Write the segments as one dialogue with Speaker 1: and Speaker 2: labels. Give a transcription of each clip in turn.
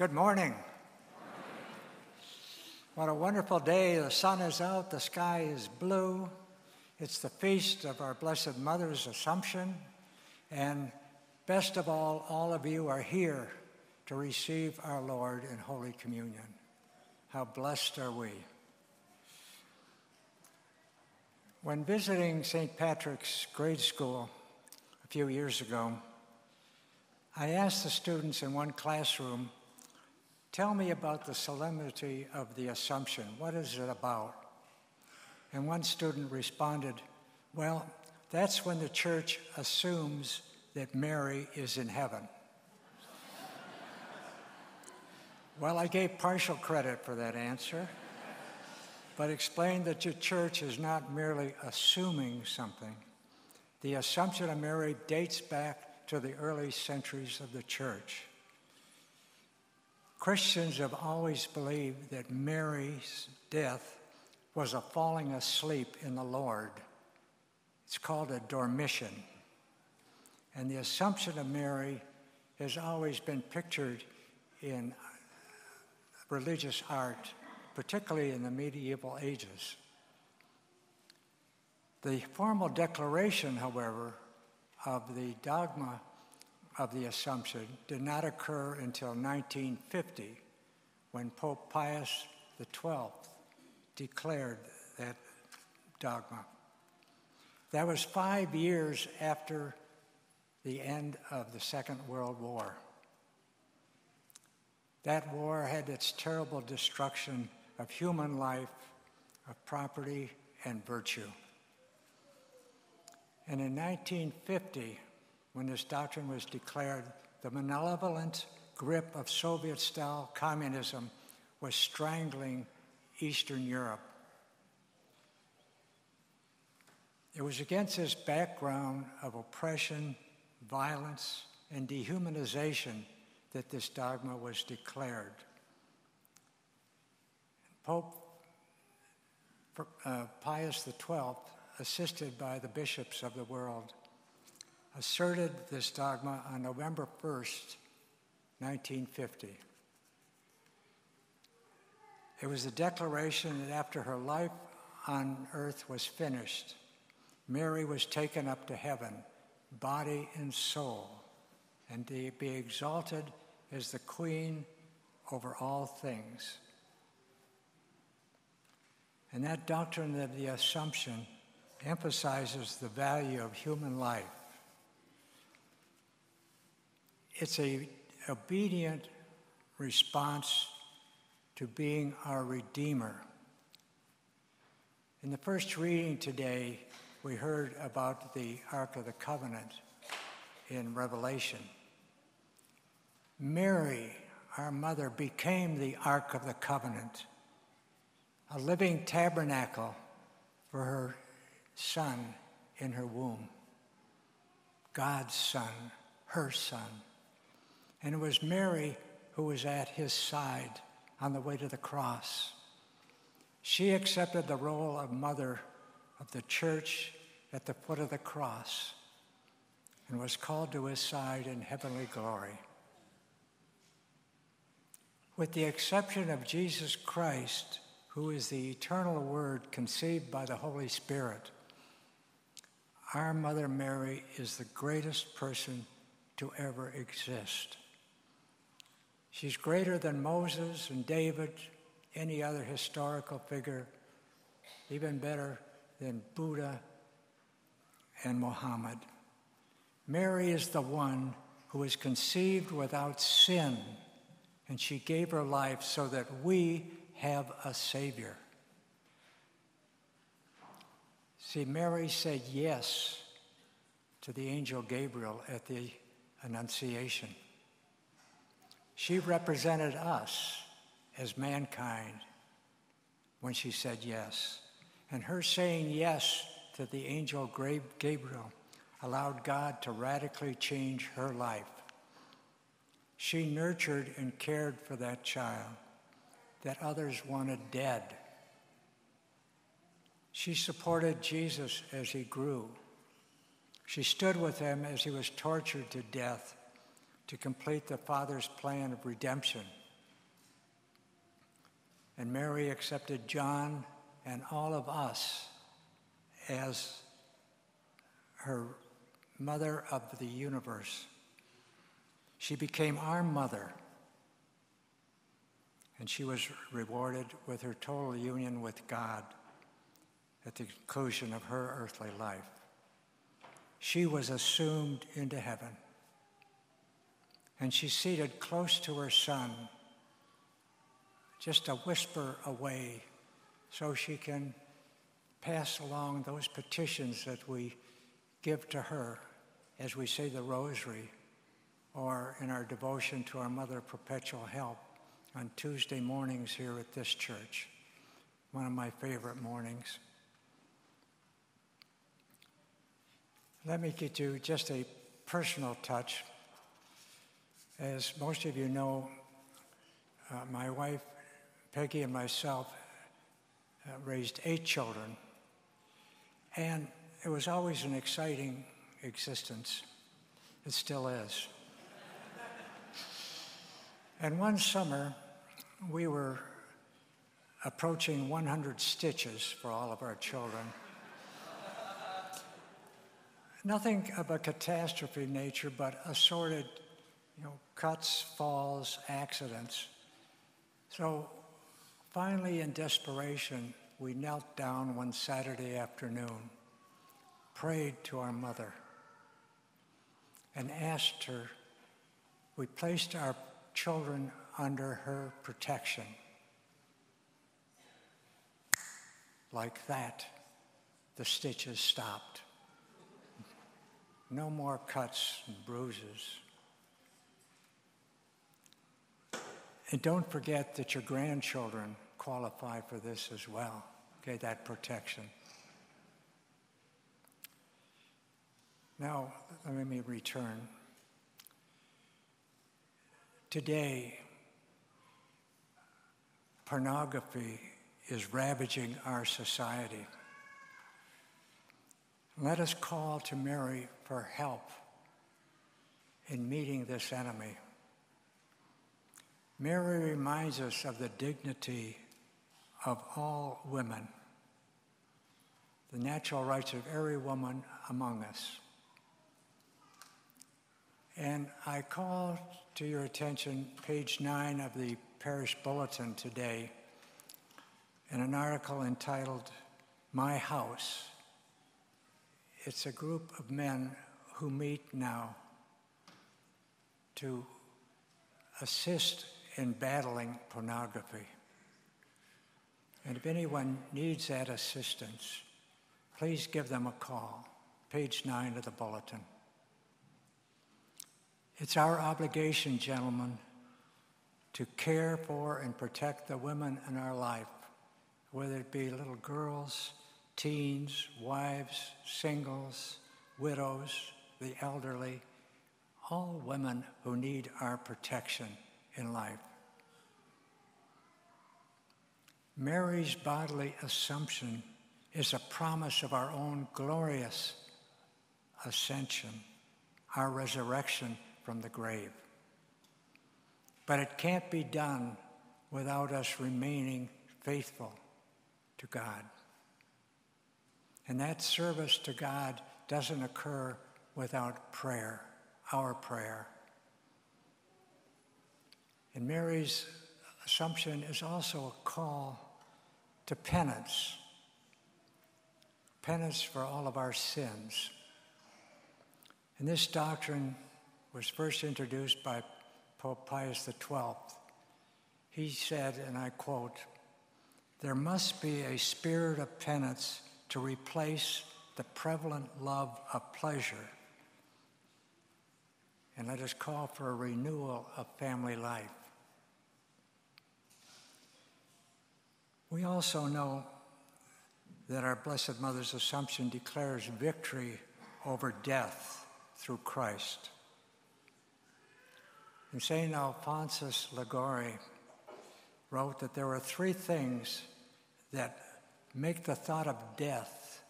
Speaker 1: Good morning. What a wonderful day. The sun is out, the sky is blue. It's the feast of our Blessed Mother's Assumption. And best of all, all of you are here to receive our Lord in Holy Communion. How blessed are we. When visiting St. Patrick's grade school a few years ago, I asked the students in one classroom, Tell me about the solemnity of the Assumption. What is it about? And one student responded, Well, that's when the church assumes that Mary is in heaven. well, I gave partial credit for that answer, but explained that the church is not merely assuming something. The Assumption of Mary dates back to the early centuries of the church. Christians have always believed that Mary's death was a falling asleep in the Lord. It's called a dormition. And the Assumption of Mary has always been pictured in religious art, particularly in the medieval ages. The formal declaration, however, of the dogma of the Assumption did not occur until 1950 when Pope Pius XII declared that dogma. That was five years after the end of the Second World War. That war had its terrible destruction of human life, of property, and virtue. And in 1950, when this doctrine was declared, the malevolent grip of Soviet style communism was strangling Eastern Europe. It was against this background of oppression, violence, and dehumanization that this dogma was declared. Pope uh, Pius XII, assisted by the bishops of the world, asserted this dogma on November 1st, 1950. It was a declaration that after her life on earth was finished, Mary was taken up to heaven, body and soul, and to be exalted as the queen over all things. And that doctrine of the Assumption emphasizes the value of human life it's a obedient response to being our Redeemer. In the first reading today, we heard about the Ark of the Covenant in Revelation. Mary, our mother, became the Ark of the Covenant, a living tabernacle for her son in her womb. God's son, her son. And it was Mary who was at his side on the way to the cross. She accepted the role of mother of the church at the foot of the cross and was called to his side in heavenly glory. With the exception of Jesus Christ, who is the eternal Word conceived by the Holy Spirit, our Mother Mary is the greatest person to ever exist. She's greater than Moses and David, any other historical figure, even better than Buddha and Muhammad. Mary is the one who was conceived without sin, and she gave her life so that we have a Savior. See, Mary said yes to the angel Gabriel at the Annunciation. She represented us as mankind when she said yes. And her saying yes to the angel Gabriel allowed God to radically change her life. She nurtured and cared for that child that others wanted dead. She supported Jesus as he grew. She stood with him as he was tortured to death to complete the Father's plan of redemption and Mary accepted John and all of us as her mother of the universe. She became our mother, and she was rewarded with her total union with God at the conclusion of her earthly life. She was assumed into heaven, and she's seated close to her son just a whisper away so she can pass along those petitions that we give to her as we say the rosary or in our devotion to our Mother Perpetual Help on Tuesday mornings here at this church. One of my favorite mornings. Let me get you just a personal touch. As most of you know, uh, my wife Peggy and myself uh, raised eight children, and it was always an exciting existence. It still is. and one summer, we were approaching 100 stitches for all of our children. Nothing of a catastrophe nature, but assorted, you know, cuts, falls, accidents. So Finally, in desperation, we knelt down one Saturday afternoon, prayed to our mother, and asked her, we placed our children under her protection. Like that, the stitches stopped. No more cuts and bruises. And don't forget that your grandchildren qualify for this as well, okay, that protection. Now, let me return. Today, pornography is ravaging our society. Let us call to Mary for help in meeting this enemy. Mary reminds us of the dignity of all women, the natural rights of every woman among us. And I call to your attention page nine of the parish bulletin today in an article entitled My House. It's a group of men who meet now to assist in battling pornography. And if anyone needs that assistance, please give them a call. Page nine of the bulletin. It's our obligation, gentlemen, to care for and protect the women in our life, whether it be little girls, teens, wives, singles, widows, the elderly, all women who need our protection in life. Mary's bodily assumption is a promise of our own glorious ascension, our resurrection from the grave. But it can't be done without us remaining faithful to God. And that service to God doesn't occur without prayer, our prayer. And Mary's assumption is also a call to penance, penance for all of our sins. And this doctrine was first introduced by Pope Pius XII. He said, and I quote, there must be a spirit of penance to replace the prevalent love of pleasure. And let us call for a renewal of family life. We also know that our Blessed Mother's Assumption declares victory over death through Christ. And St. Alphonsus Liguori wrote that there are three things that make the thought of death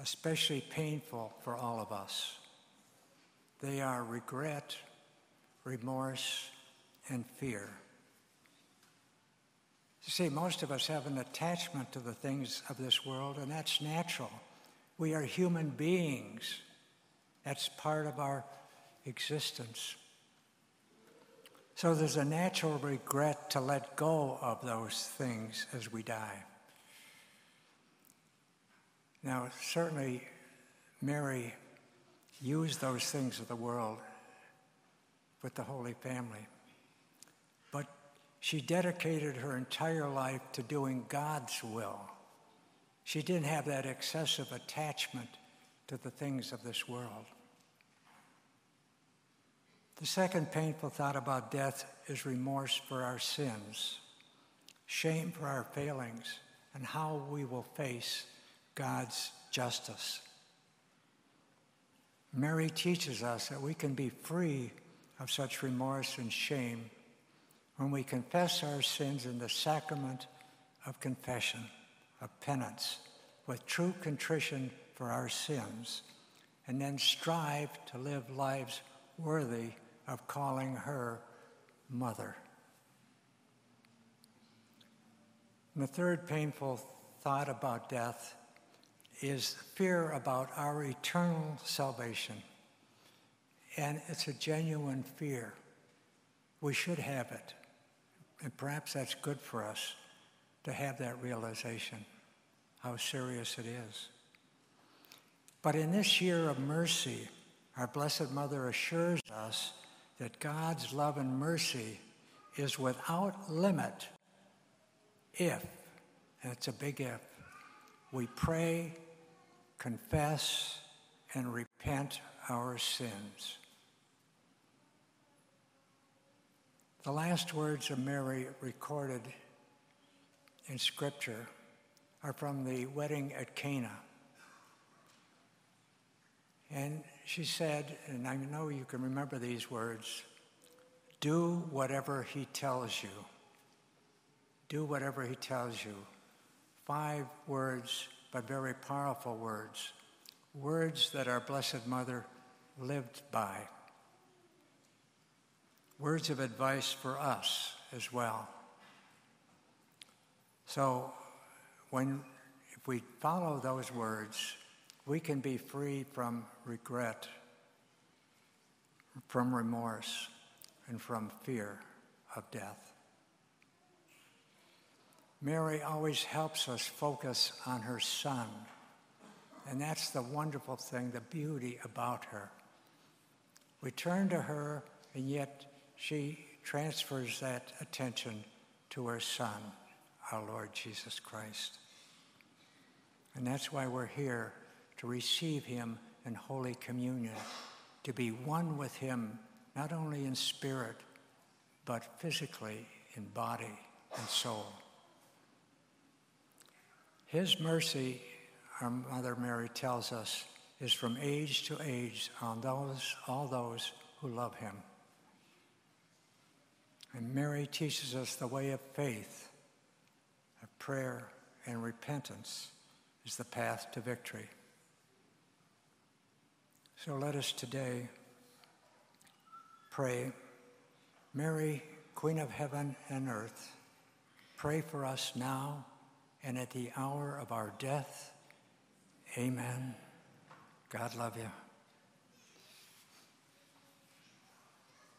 Speaker 1: especially painful for all of us. They are regret, remorse, and fear. See, most of us have an attachment to the things of this world, and that's natural. We are human beings. That's part of our existence. So there's a natural regret to let go of those things as we die. Now, certainly, Mary used those things of the world with the Holy Family. But she dedicated her entire life to doing God's will. She didn't have that excessive attachment to the things of this world. The second painful thought about death is remorse for our sins, shame for our failings, and how we will face God's justice. Mary teaches us that we can be free of such remorse and shame when we confess our sins in the sacrament of confession, of penance, with true contrition for our sins, and then strive to live lives worthy of calling her mother. And the third painful thought about death is fear about our eternal salvation. And it's a genuine fear. We should have it. And perhaps that's good for us to have that realization, how serious it is. But in this year of mercy, our Blessed Mother assures us that God's love and mercy is without limit if, and it's a big if, we pray confess and repent our sins. The last words of Mary recorded in Scripture are from the wedding at Cana. And she said, and I know you can remember these words do whatever he tells you. Do whatever he tells you. Five words but very powerful words, words that our Blessed Mother lived by, words of advice for us as well. So, when if we follow those words, we can be free from regret, from remorse, and from fear of death. Mary always helps us focus on her son. And that's the wonderful thing, the beauty about her. We turn to her, and yet she transfers that attention to her son, our Lord Jesus Christ. And that's why we're here to receive him in Holy Communion, to be one with him, not only in spirit, but physically in body and soul. His mercy, our Mother Mary tells us, is from age to age on those, all those who love him. And Mary teaches us the way of faith, of prayer and repentance is the path to victory. So let us today pray, Mary, Queen of heaven and earth, pray for us now and at the hour of our death. Amen. God love you.